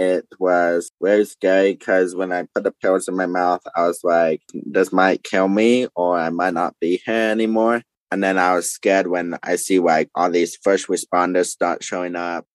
it was very scary because when I put the pills in my mouth, I was like, this might kill me or I might not be here anymore. And then I was scared when I see like all these first responders start showing up.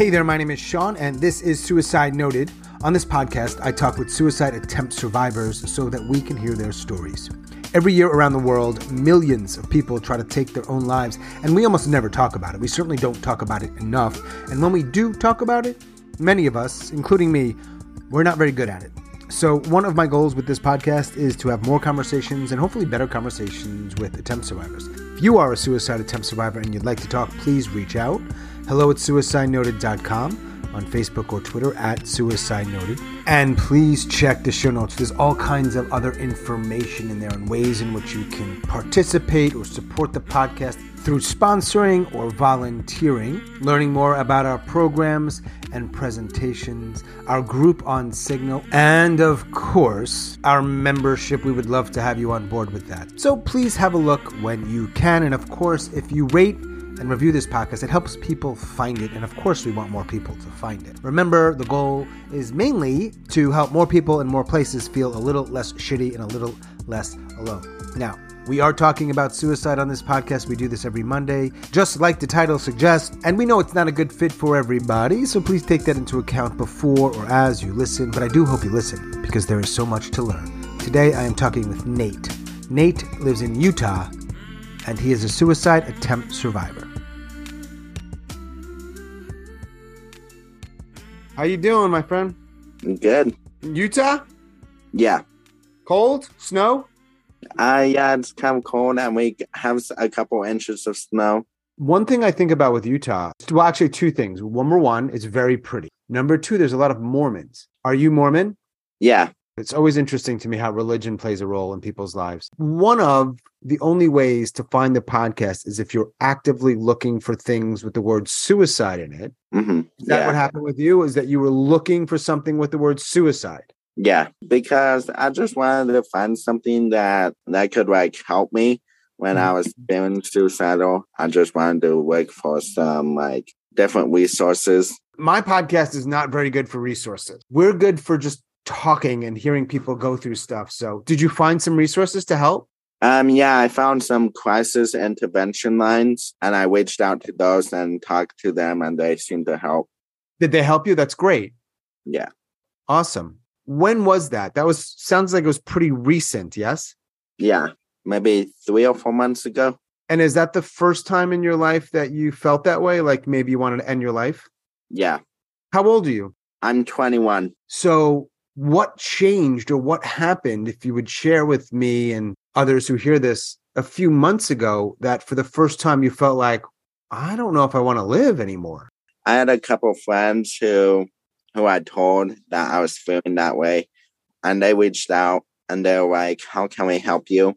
Hey there, my name is Sean, and this is Suicide Noted. On this podcast, I talk with suicide attempt survivors so that we can hear their stories. Every year around the world, millions of people try to take their own lives, and we almost never talk about it. We certainly don't talk about it enough. And when we do talk about it, many of us, including me, we're not very good at it. So, one of my goals with this podcast is to have more conversations and hopefully better conversations with attempt survivors. If you are a suicide attempt survivor and you'd like to talk, please reach out. Hello at suicidenoted.com on Facebook or Twitter at Suicide Noted. And please check the show notes. There's all kinds of other information in there and ways in which you can participate or support the podcast through sponsoring or volunteering, learning more about our programs and presentations, our group on Signal, and of course, our membership. We would love to have you on board with that. So please have a look when you can. And of course, if you rate, and review this podcast. It helps people find it, and of course, we want more people to find it. Remember, the goal is mainly to help more people in more places feel a little less shitty and a little less alone. Now, we are talking about suicide on this podcast. We do this every Monday, just like the title suggests. And we know it's not a good fit for everybody, so please take that into account before or as you listen. But I do hope you listen because there is so much to learn. Today, I am talking with Nate. Nate lives in Utah, and he is a suicide attempt survivor. How you doing, my friend? Good. Utah? Yeah. Cold? Snow? Uh, yeah, it's kind of cold and we have a couple inches of snow. One thing I think about with Utah, well, actually, two things. Number one, it's very pretty. Number two, there's a lot of Mormons. Are you Mormon? Yeah. It's always interesting to me how religion plays a role in people's lives. One of the only ways to find the podcast is if you're actively looking for things with the word suicide in it. Mm-hmm. Is that yeah. what happened with you? Is that you were looking for something with the word suicide? Yeah, because I just wanted to find something that that could like help me when I was feeling suicidal. I just wanted to look for some like different resources. My podcast is not very good for resources. We're good for just talking and hearing people go through stuff. So, did you find some resources to help? Um, yeah, I found some crisis intervention lines and I reached out to those and talked to them and they seemed to help. Did they help you? That's great. Yeah. Awesome. When was that? That was sounds like it was pretty recent, yes? Yeah. Maybe three or four months ago. And is that the first time in your life that you felt that way? Like maybe you wanted to end your life? Yeah. How old are you? I'm 21. So, what changed or what happened, if you would share with me and others who hear this a few months ago, that for the first time you felt like, I don't know if I want to live anymore? I had a couple friends who who I told that I was feeling that way, and they reached out and they were like, "How can we help you?"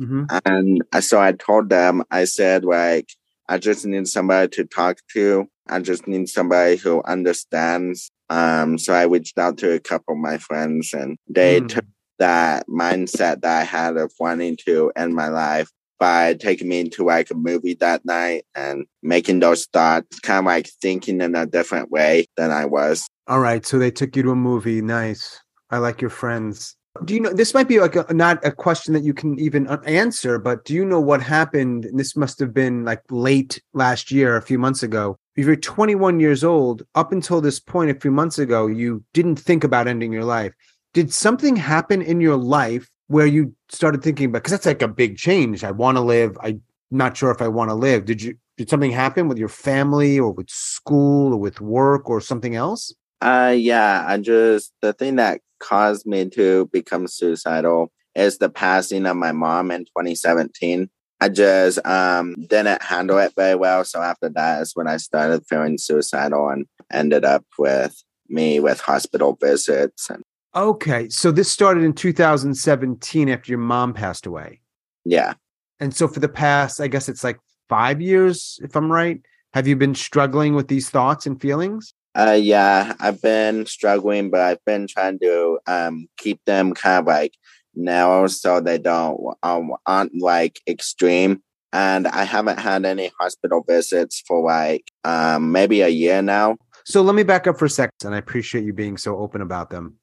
Mm-hmm. And so I told them, I said, like, I just need somebody to talk to. I just need somebody who understands. Um, so I reached out to a couple of my friends, and they Mm. took that mindset that I had of wanting to end my life by taking me to like a movie that night and making those thoughts, kind of like thinking in a different way than I was. All right. So they took you to a movie. Nice. I like your friends. Do you know this might be like a, not a question that you can even answer, but do you know what happened? And this must have been like late last year, a few months ago. If you're 21 years old, up until this point, a few months ago, you didn't think about ending your life. Did something happen in your life where you started thinking about? Because that's like a big change. I want to live. I'm not sure if I want to live. Did you? Did something happen with your family or with school or with work or something else? Uh, yeah, I just, the thing that caused me to become suicidal is the passing of my mom in 2017. I just um, didn't handle it very well. So after that is when I started feeling suicidal and ended up with me with hospital visits. And Okay, so this started in 2017 after your mom passed away. yeah, And so for the past, I guess it's like five years, if I'm right, have you been struggling with these thoughts and feelings? Uh, yeah, I've been struggling, but I've been trying to um keep them kind of like narrow so they don't um aren't like extreme. And I haven't had any hospital visits for like um maybe a year now. So let me back up for a second, and I appreciate you being so open about them.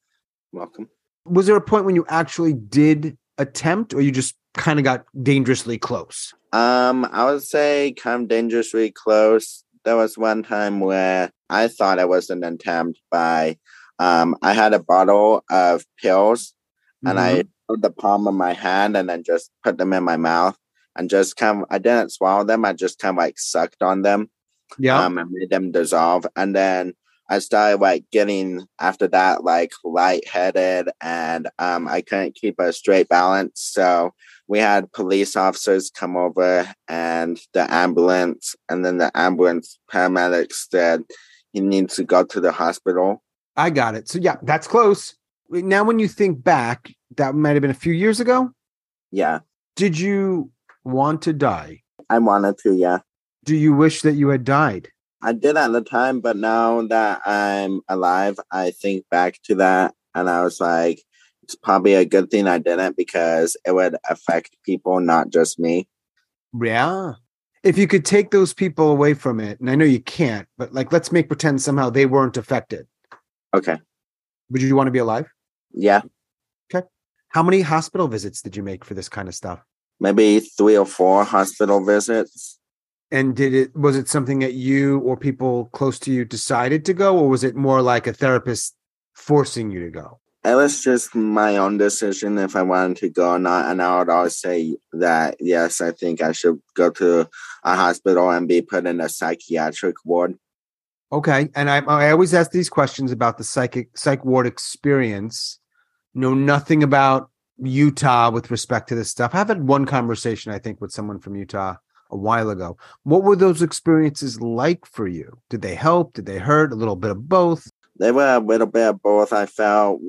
Welcome. Was there a point when you actually did attempt, or you just kind of got dangerously close? Um, I would say come dangerously close. There was one time where I thought it was an attempt by um I had a bottle of pills and I put the palm of my hand and then just put them in my mouth and just kind of I didn't swallow them, I just kind of like sucked on them. yeah. Um and made them dissolve. And then I started like getting after that like lightheaded and um I couldn't keep a straight balance. So we had police officers come over and the ambulance and then the ambulance paramedics said he needs to go to the hospital. I got it. So yeah, that's close. Now, when you think back, that might have been a few years ago. Yeah. Did you want to die? I wanted to, yeah. Do you wish that you had died? I did at the time, but now that I'm alive, I think back to that and I was like, it's probably a good thing I didn't because it would affect people, not just me. Yeah. If you could take those people away from it, and I know you can't, but like let's make pretend somehow they weren't affected. Okay. Would you want to be alive? Yeah. How many hospital visits did you make for this kind of stuff? Maybe three or four hospital visits. And did it was it something that you or people close to you decided to go, or was it more like a therapist forcing you to go? It was just my own decision if I wanted to go or not. And I would always say that, yes, I think I should go to a hospital and be put in a psychiatric ward. Okay. And I, I always ask these questions about the psychic psych ward experience. Know nothing about Utah with respect to this stuff. I've had one conversation, I think, with someone from Utah a while ago. What were those experiences like for you? Did they help? Did they hurt? A little bit of both? They were a little bit of both. I felt,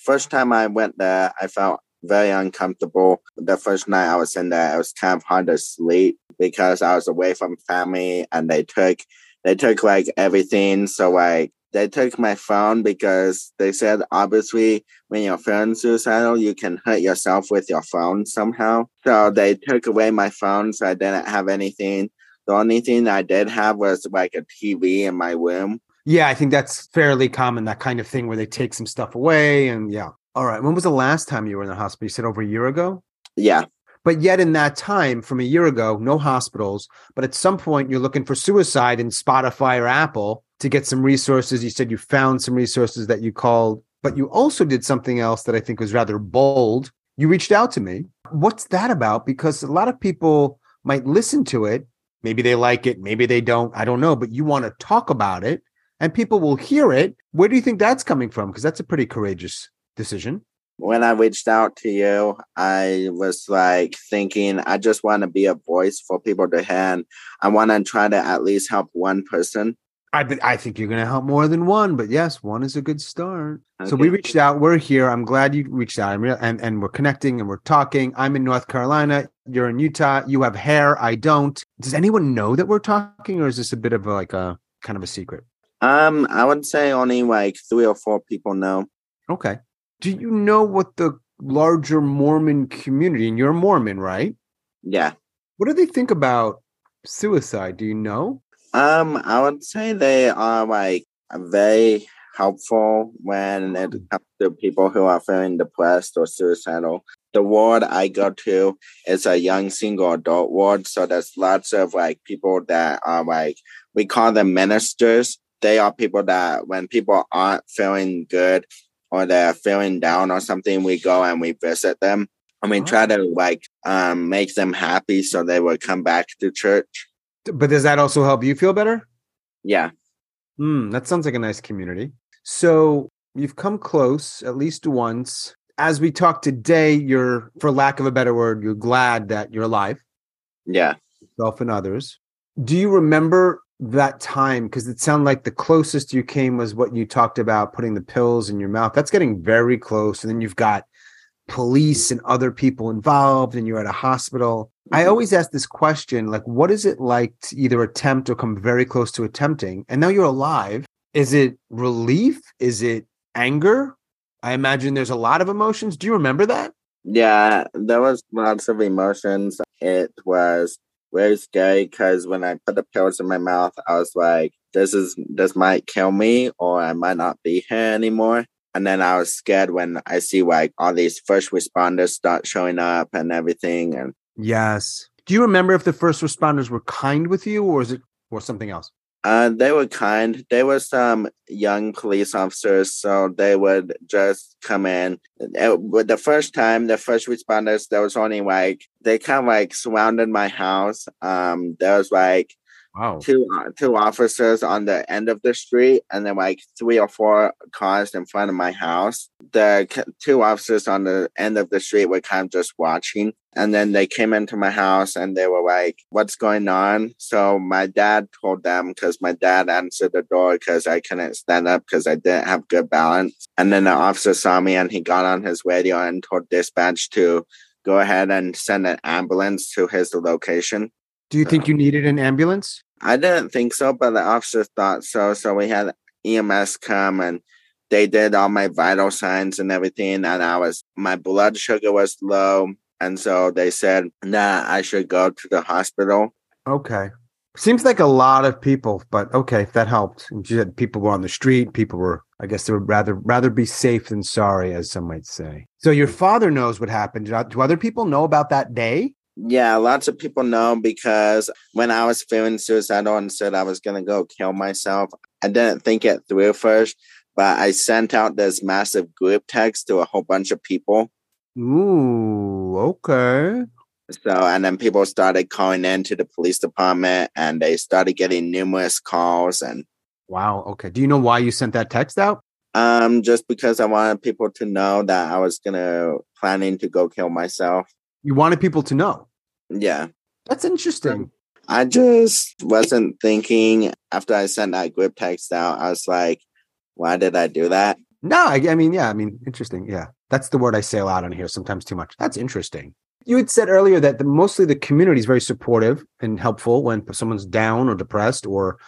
first time I went there, I felt very uncomfortable. The first night I was in there, it was kind of hard to sleep because I was away from family and they took, they took like everything. So like, they took my phone because they said obviously when you're feeling suicidal, you can hurt yourself with your phone somehow. So they took away my phone, so I didn't have anything. The only thing I did have was like a TV in my room. Yeah, I think that's fairly common, that kind of thing where they take some stuff away. And yeah. All right. When was the last time you were in the hospital? You said over a year ago? Yeah, But yet, in that time from a year ago, no hospitals. But at some point, you're looking for suicide in Spotify or Apple to get some resources. You said you found some resources that you called, but you also did something else that I think was rather bold. You reached out to me. What's that about? Because a lot of people might listen to it. Maybe they like it, maybe they don't. I don't know. But you want to talk about it and people will hear it. Where do you think that's coming from? Because that's a pretty courageous decision. when I reached out to you, I was like thinking, I just want to be a voice for people to hear. And I want to try to at least help one person. I I think you're going to help more than one, but yes, one is a good start. So we reached out. We're here. I'm glad you reached out. I'm real, and and we're connecting and we're talking. I'm in North Carolina. You're in Utah. You have hair. I don't. Does anyone know that we're talking, or is this a bit of a, like a kind of a secret? Um, I would say only like three or four people know. Okay. Do you know what the larger Mormon community? And you're Mormon, right? Yeah. What do they think about suicide? Do you know? Um, I would say they are like very helpful when it comes to people who are feeling depressed or suicidal. The ward I go to is a young single adult ward, so there's lots of like people that are like we call them ministers. They are people that when people aren't feeling good or they're feeling down or something, we go and we visit them and we Oh. try to like um make them happy so they will come back to church. But does that also help you feel better? Yeah. Hmm, that sounds like a nice community. So you've come close at least once. As we talk today, you're, for lack of a better word, you're glad that you're alive, Yeah. yourself and others. Do you remember that time? Because it sounded like the closest you came was what you talked about putting the pills in your mouth. That's getting very close. And then you've got police and other people involved and you're at a hospital. I Mhm. always ask this question like, what is it like to either attempt or come very close to attempting? And now you're alive. Is it relief? Is it anger? I imagine there's a lot of emotions. Do you remember that? Yeah, there was lots of emotions. It was very scary because when I put the pills in my mouth, I was like, "This is this might kill me, or I might not be here anymore." And then I was scared when I see like all these first responders start showing up and everything. And Yes. Do you remember if the first responders were kind with you or is it or something else? uh, they were kind. They were some young police officers, so they would just come in. It, the first time, the first responders, there was only like they kind of like surrounded my house. Um, there was like Wow. two uh, two officers on the end of the street, and then like three or four cars in front of my house. The two officers on the end of the street were kind of just watching, and then they came into my house and they were like, "What's going on?" So my dad told them because my dad answered the door because I couldn't stand up because I didn't have good balance. And then the officer saw me and he got on his radio and told dispatch to go ahead and send an ambulance to his location. Do you think you needed an ambulance? I didn't think so, but the officer thought so. So we had EMS come and they did all my vital signs and everything. And I was, my blood sugar was low. And so they said that I should go to the hospital. Okay. Seems like a lot of people, but okay, if that helped. And You said people were on the street, people were I guess they would rather rather be safe than sorry, as some might say. So your mm. father knows what happened. Do other people know about that day? Yeah, lots of people know because when I was feeling suicidal and said I was going to go kill myself, I didn't think it through first, but I sent out this massive group text to a whole bunch of people. Ooh, okay. So, and then people started calling in to the police department and they started getting numerous calls and Wow. Okay. Do you know why you sent that text out? um just because I wanted people to know that I was going to planning to go kill myself. You wanted people to know. Yeah. That's interesting. I just wasn't thinking after I sent that group text out. I was like, why did I do that? No, I, I mean, yeah, I mean, interesting. Yeah, that's the word I say a lot on here. Sometimes too much. That's interesting. You had said earlier that the, mostly the community is very supportive and helpful when someone's down or depressed or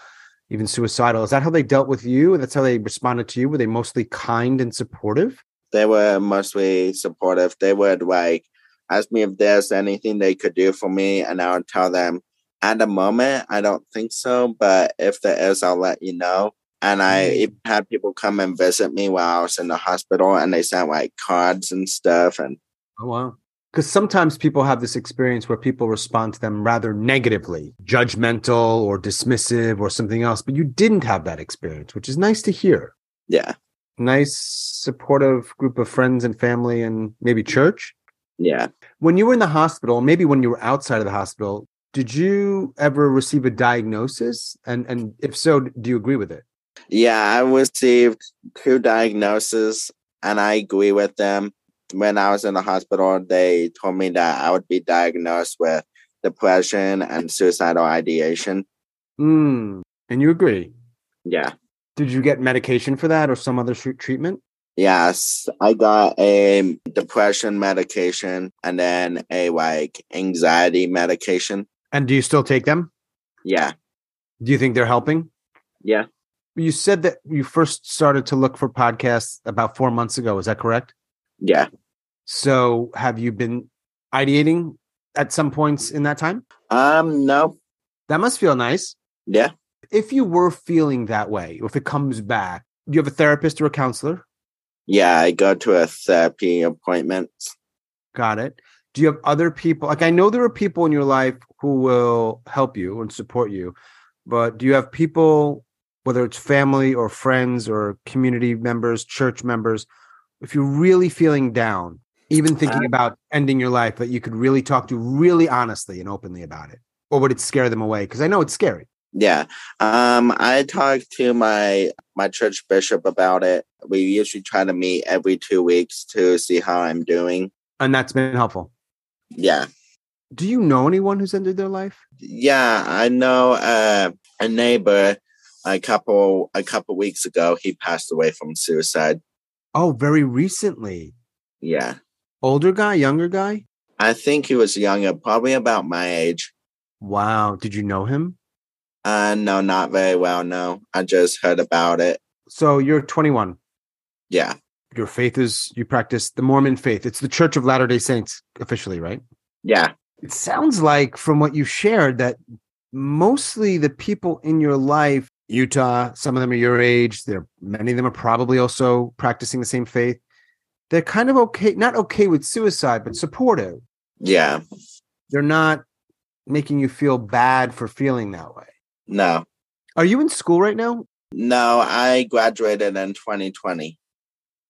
even suicidal. Is that how they dealt with you? That's how they responded to you? Were they mostly kind and supportive? They were mostly supportive. They would like ask me if there's anything they could do for me, and I would tell them at the moment, I don't think so, but if there is, I'll let you know. And I Mm. even had people come and visit me while I was in the hospital, and they sent like cards and stuff. And Oh wow. Because sometimes people have this experience where people respond to them rather negatively, judgmental or dismissive or something else, but you didn't have that experience, which is nice to hear. yeah, Nice, supportive group of friends and family and maybe church. Yeah. When you were in the hospital, maybe when you were outside of the hospital, did you ever receive a diagnosis? And and if so, do you agree with it? Yeah, I received two diagnoses and I agree with them. When I was in the hospital, they told me that I would be diagnosed with depression and suicidal ideation. Mm, and you agree. Yeah. Did you get medication for that or some other treatment? Yes, I got a depression medication and then a like anxiety medication. And do you still take them? Yeah. Do you think they're helping? Yeah. You said that you first started to look for podcasts about four months ago. Is that correct? Yeah. So have you been ideating at some points in that time? Um, no. That must feel nice. Yeah. If you were feeling that way, or if it comes back, do you have a therapist or a counselor? Yeah, I go to a therapy appointment. Got it. Do you have other people? Like I know there are people in your life who will help you and support you, but do you have people, whether it's family or friends or community members, church members, if you're really feeling down, even thinking Uh, about ending your life, that you could really talk to really honestly and openly about it? Or would it scare them away? Because I know it's scary. Yeah. Um, I talked to my my church bishop about it. We usually try to meet every two weeks to see how I'm doing. And that's been helpful. Yeah. Do you know anyone who's ended their life? Yeah, I know uh, a neighbor a couple a couple weeks ago he passed away from suicide. Oh, very recently. Yeah. Older guy, younger guy? I think he was younger, probably about my age. Wow. Did you know him? Uh, no, not very well. No, I just heard about it. So you're 21. Yeah, Your faith is, you practice the Mormon faith. It's the Church of Latter day Saints officially, right? yeah, It sounds like from what you shared that mostly the people in your life, Utah, some of them are your age, there many of them are probably also practicing the same faith. They're kind of okay, not okay with suicide, but supportive. yeah. They're not making you feel bad for feeling that way. No, Are you in school right now? no. I graduated in 2020.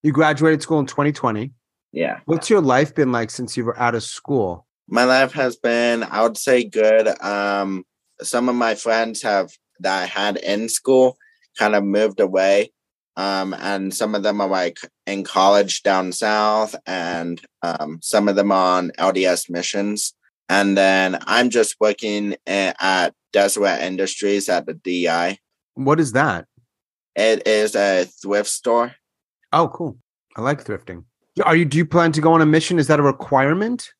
You graduated school in 2020. Yeah, What's your life been like since you were out of school? my life has been, I would say, good. Um, some of my friends have that I had in school kind of moved away. Um, and some of them are like in college down south, and um, some of them on LDS missions. And then I'm just working at Deseret Industries at the DI. What is that? It is a thrift store. Oh, cool. I like thrifting. Are you do you plan to go on a mission? Is that a requirement?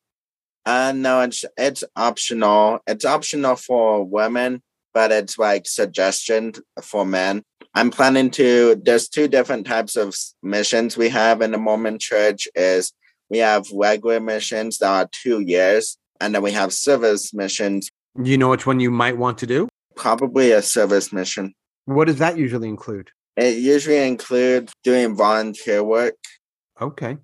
Uh, no, it's it's optional. It's optional for women, but it's like suggestion for men. I'm planning to. There's two different types of missions we have in the Mormon Church. Is we have regular missions that are two years, and then we have service missions. You know which one you might want to do? Probably a service mission. What does that usually include? It usually includes doing volunteer work. Okay.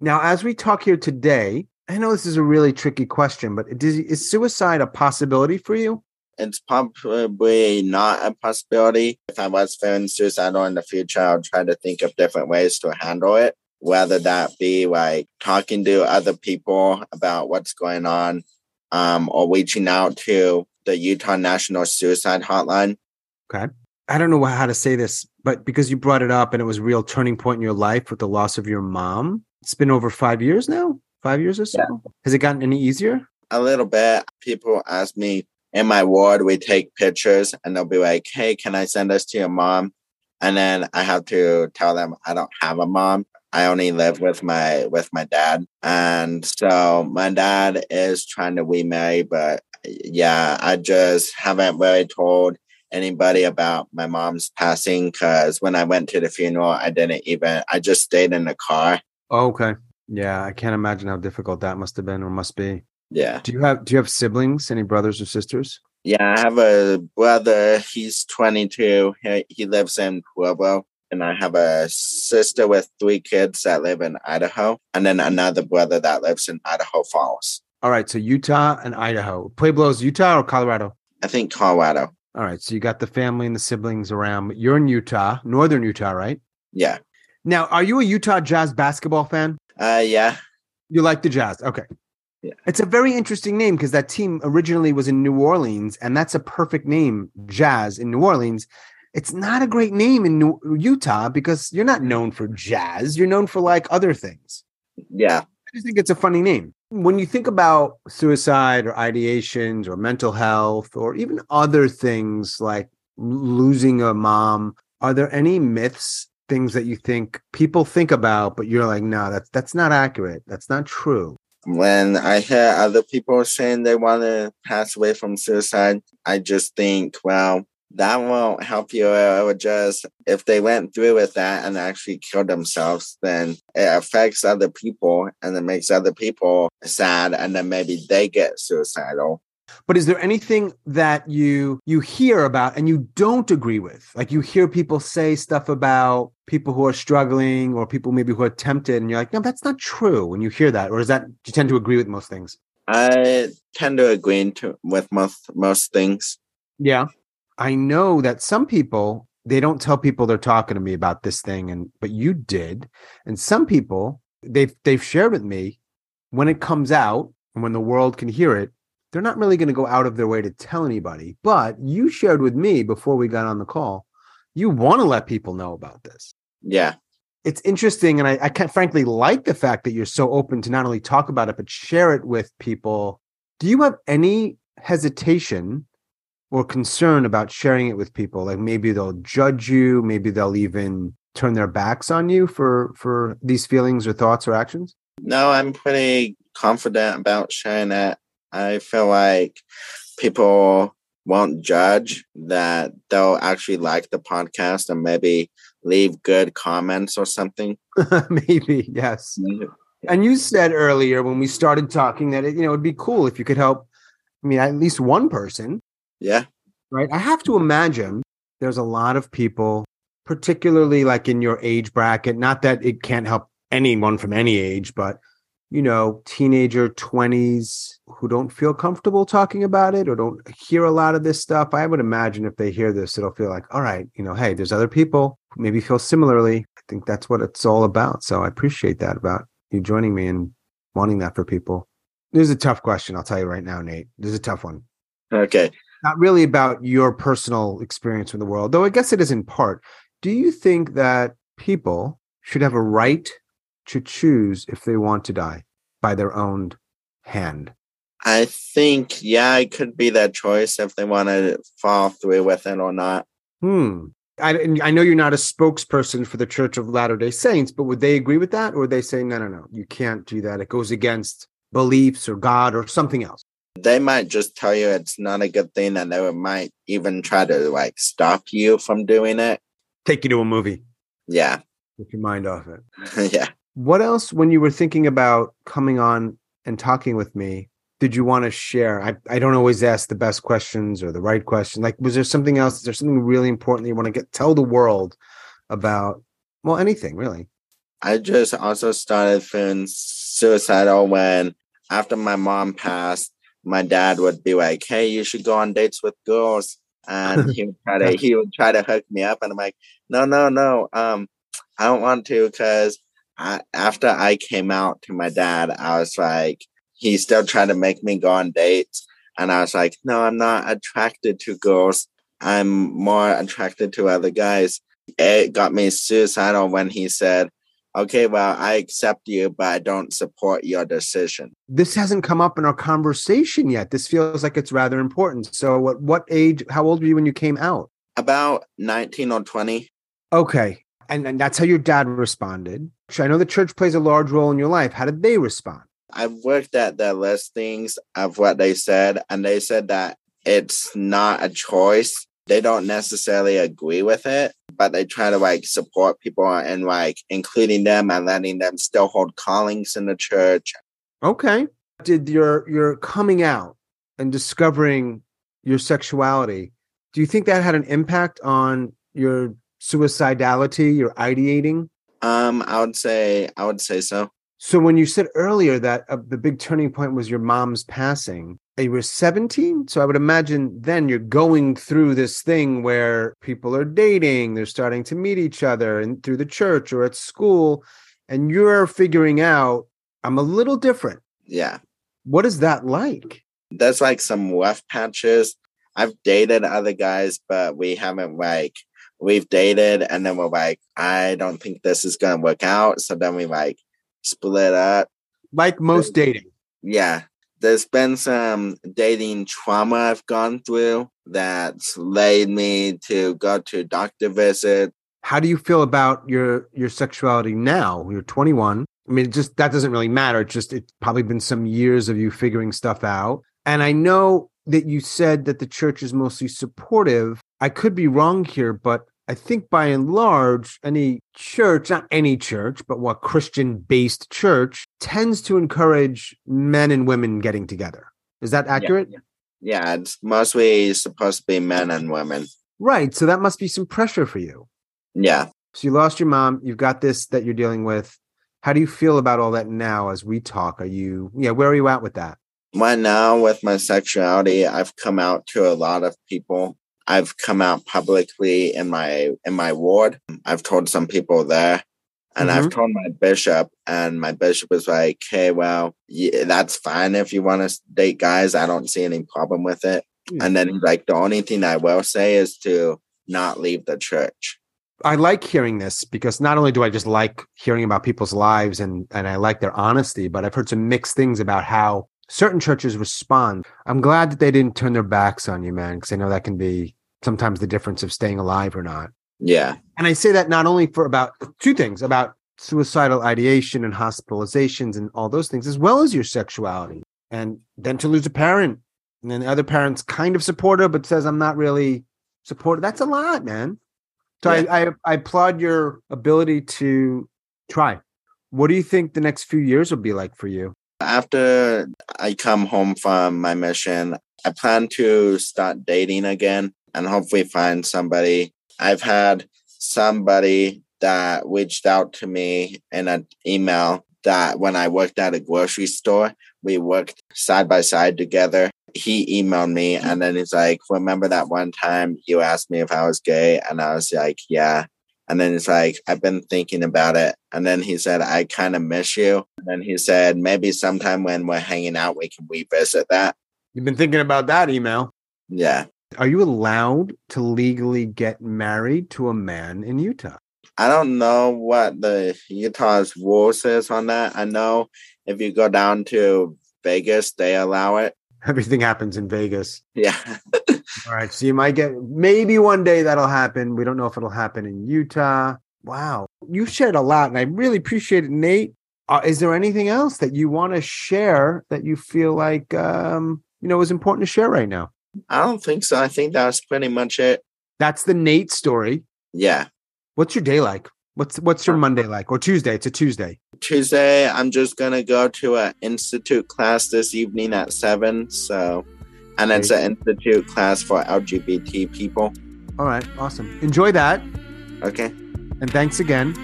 Now, as we talk here today, I know this is a really tricky question, but is, is suicide a possibility for you? It's probably not a possibility. If I was feeling suicidal in the future, I'll try to think of different ways to handle it, whether that be like talking to other people about what's going on, um, or reaching out to the Utah National Suicide Hotline. Okay. I don't know how to say this, but because you brought it up and it was a real turning point in your life with the loss of your mom, it's been over five years now, five years or so. Has it gotten any easier? A little bit. People ask me in my ward, we take pictures and they'll be like, Hey, can I send this to your mom? And then I have to tell them I don't have a mom. I only live with my with my dad. And so my dad is trying to remarry, but yeah, I just haven't really told anybody about my mom's passing because when I went to the funeral, I didn't even I just stayed in the car. Oh, okay. Yeah, I can't imagine how difficult that must have been or must be. Yeah. Do you have do you have siblings? Any brothers or sisters? Yeah, I have a brother. He's 22. He, he lives in Pueblo. And I have a sister with three kids that live in Idaho. And then another brother that lives in Idaho Falls. All right, so Utah and Idaho. Pueblo's Utah or Colorado? I think Colorado. All right, so you got the family and the siblings around, you're in Utah, northern Utah, right? Yeah. Now, are you a Utah Jazz basketball fan? Uh, yeah. You like the Jazz? Okay. Yeah. It's a very interesting name because that team originally was in New Orleans, and that's a perfect name, Jazz in New Orleans. It's not a great name in New- Utah because you're not known for jazz. You're known for like other things. Yeah. I just think it's a funny name. When you think about suicide or ideations or mental health or even other things like losing a mom, are there any myths, things that you think people think about, but you're like, no, that's that's not accurate. That's not true. When I hear other people saying they want to pass away from suicide, I just think, well, that won't help you. It would just, if they went through with that and actually killed themselves, then it affects other people and it makes other people sad. And then maybe they get suicidal. But is there anything that you you hear about and you don't agree with? Like you hear people say stuff about people who are struggling or people maybe who are tempted, and you're like, no, that's not true. When you hear that, or is that do you tend to agree with most things? I tend to agree to, with most, most things. Yeah. I know that some people they don't tell people they're talking to me about this thing and but you did. And some people they've they've shared with me when it comes out and when the world can hear it, they're not really going to go out of their way to tell anybody. But you shared with me before we got on the call, you want to let people know about this. Yeah. It's interesting, and I, I can frankly like the fact that you're so open to not only talk about it but share it with people. Do you have any hesitation or concern about sharing it with people? Like maybe they'll judge you, maybe they'll even turn their backs on you for for these feelings or thoughts or actions. No, I'm pretty confident about sharing it. I feel like people won't judge that they'll actually like the podcast and maybe leave good comments or something. maybe, yes. And you said earlier when we started talking that it, you know it'd be cool if you could help. I mean, at least one person. Yeah. Right. I have to imagine there's a lot of people, particularly like in your age bracket. Not that it can't help anyone from any age, but you know, teenager 20s who don't feel comfortable talking about it or don't hear a lot of this stuff. I would imagine if they hear this, it'll feel like, all right, you know, hey, there's other people who maybe feel similarly. I think that's what it's all about. So I appreciate that about you joining me and wanting that for people. This is a tough question. I'll tell you right now, Nate. This is a tough one. Okay. Not really about your personal experience in the world, though I guess it is in part. Do you think that people should have a right to choose if they want to die by their own hand? I think, yeah, it could be that choice if they want to follow through with it or not. Hmm. I, I know you're not a spokesperson for the Church of Latter day Saints, but would they agree with that? Or would they say, no, no, no, you can't do that? It goes against beliefs or God or something else? They might just tell you it's not a good thing and they might even try to like stop you from doing it. Take you to a movie. Yeah. Take your mind off it. yeah. What else, when you were thinking about coming on and talking with me, did you want to share? I, I don't always ask the best questions or the right question. Like, was there something else? Is there something really important you want to get tell the world about? Well, anything really. I just also started feeling suicidal when after my mom passed, my dad would be like, Hey, you should go on dates with girls. And he would try to he would try to hook me up and I'm like, No, no, no. Um, I don't want to because I, after I came out to my dad, I was like, he still tried to make me go on dates. And I was like, no, I'm not attracted to girls. I'm more attracted to other guys. It got me suicidal when he said, okay, well, I accept you, but I don't support your decision. This hasn't come up in our conversation yet. This feels like it's rather important. So, what, what age, how old were you when you came out? About 19 or 20. Okay. And, and that's how your dad responded. I know the church plays a large role in your life. How did they respond? I've worked at the listings of what they said, and they said that it's not a choice. They don't necessarily agree with it, but they try to like support people and like including them and letting them still hold callings in the church. Okay. Did your your coming out and discovering your sexuality, do you think that had an impact on your suicidality, your ideating? Um, I would say I would say so. So when you said earlier that uh, the big turning point was your mom's passing, you were 17. So I would imagine then you're going through this thing where people are dating, they're starting to meet each other and through the church or at school, and you're figuring out I'm a little different. Yeah. What is that like? There's like some rough patches. I've dated other guys, but we haven't like we've dated and then we're like, I don't think this is gonna work out. So then we like split up. Like most dating. Yeah. There's been some dating trauma I've gone through that's led me to go to a doctor visit. How do you feel about your your sexuality now? You're 21. I mean, just that doesn't really matter. It's just it's probably been some years of you figuring stuff out. And I know that you said that the church is mostly supportive. I could be wrong here, but I think by and large, any church, not any church, but what Christian based church tends to encourage men and women getting together. Is that accurate? Yeah, yeah. yeah, it's mostly supposed to be men and women. Right. So that must be some pressure for you. Yeah. So you lost your mom. You've got this that you're dealing with. How do you feel about all that now as we talk? Are you, yeah, where are you at with that? Right now, with my sexuality, I've come out to a lot of people I've come out publicly in my in my ward. I've told some people there, and mm-hmm. I've told my bishop, and my bishop was like, "Hey, well, yeah, that's fine if you want to date guys. I don't see any problem with it." Mm-hmm. And then he's like, "The only thing I will say is to not leave the church." I like hearing this because not only do I just like hearing about people's lives and and I like their honesty, but I've heard some mixed things about how certain churches respond. I'm glad that they didn't turn their backs on you, man, because I know that can be sometimes the difference of staying alive or not. Yeah. And I say that not only for about two things about suicidal ideation and hospitalizations and all those things, as well as your sexuality. And then to lose a parent, and then the other parent's kind of supportive, but says, I'm not really supportive. That's a lot, man. So Yeah. I, I, I applaud your ability to try. What do you think the next few years will be like for you? After I come home from my mission, I plan to start dating again and hopefully find somebody. I've had somebody that reached out to me in an email that when I worked at a grocery store, we worked side by side together. He emailed me and then he's like, Remember that one time you asked me if I was gay? And I was like, Yeah. And then he's like, I've been thinking about it. And then he said, I kind of miss you. And then he said, maybe sometime when we're hanging out, we can revisit that. You've been thinking about that email. Yeah. Are you allowed to legally get married to a man in Utah? I don't know what the Utah's rules is on that. I know if you go down to Vegas, they allow it. Everything happens in Vegas. Yeah. All right. So you might get maybe one day that'll happen. We don't know if it'll happen in Utah. Wow. You shared a lot and I really appreciate it, Nate. Uh, is there anything else that you want to share that you feel like, um, you know, is important to share right now? I don't think so. I think that's pretty much it. That's the Nate story. Yeah. What's your day like? What's what's your Monday like or Tuesday? It's a Tuesday. Tuesday, I'm just going to go to an institute class this evening at seven. So, and it's an institute class for LGBT people. All right, awesome. Enjoy that, Okay. and thanks again.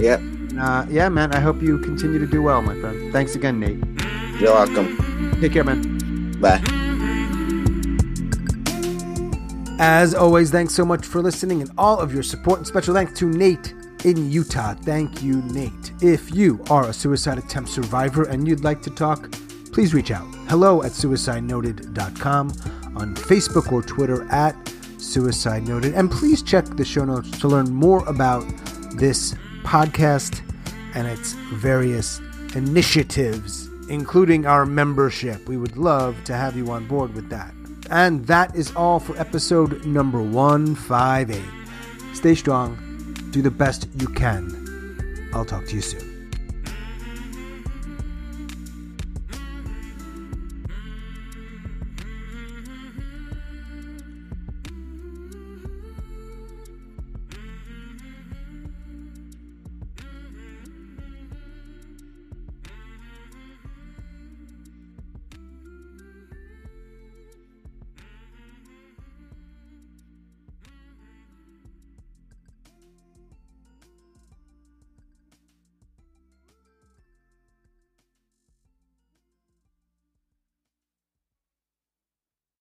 Yep. Uh, yeah, man. I hope you continue to do well, my friend. Thanks again, Nate. You're welcome. Take care, man. Bye. As always, thanks so much for listening and all of your support. And special thanks to Nate in Utah. Thank you, Nate. If you are a suicide attempt survivor and you'd like to talk, please reach out. Hello at suicidenoted.com on Facebook or Twitter at Suicide Noted. And please check the show notes to learn more about this podcast and its various initiatives, including our membership. We would love to have you on board with that. And that is all for episode number 158. Stay strong, do the best you can. I'll talk to you soon.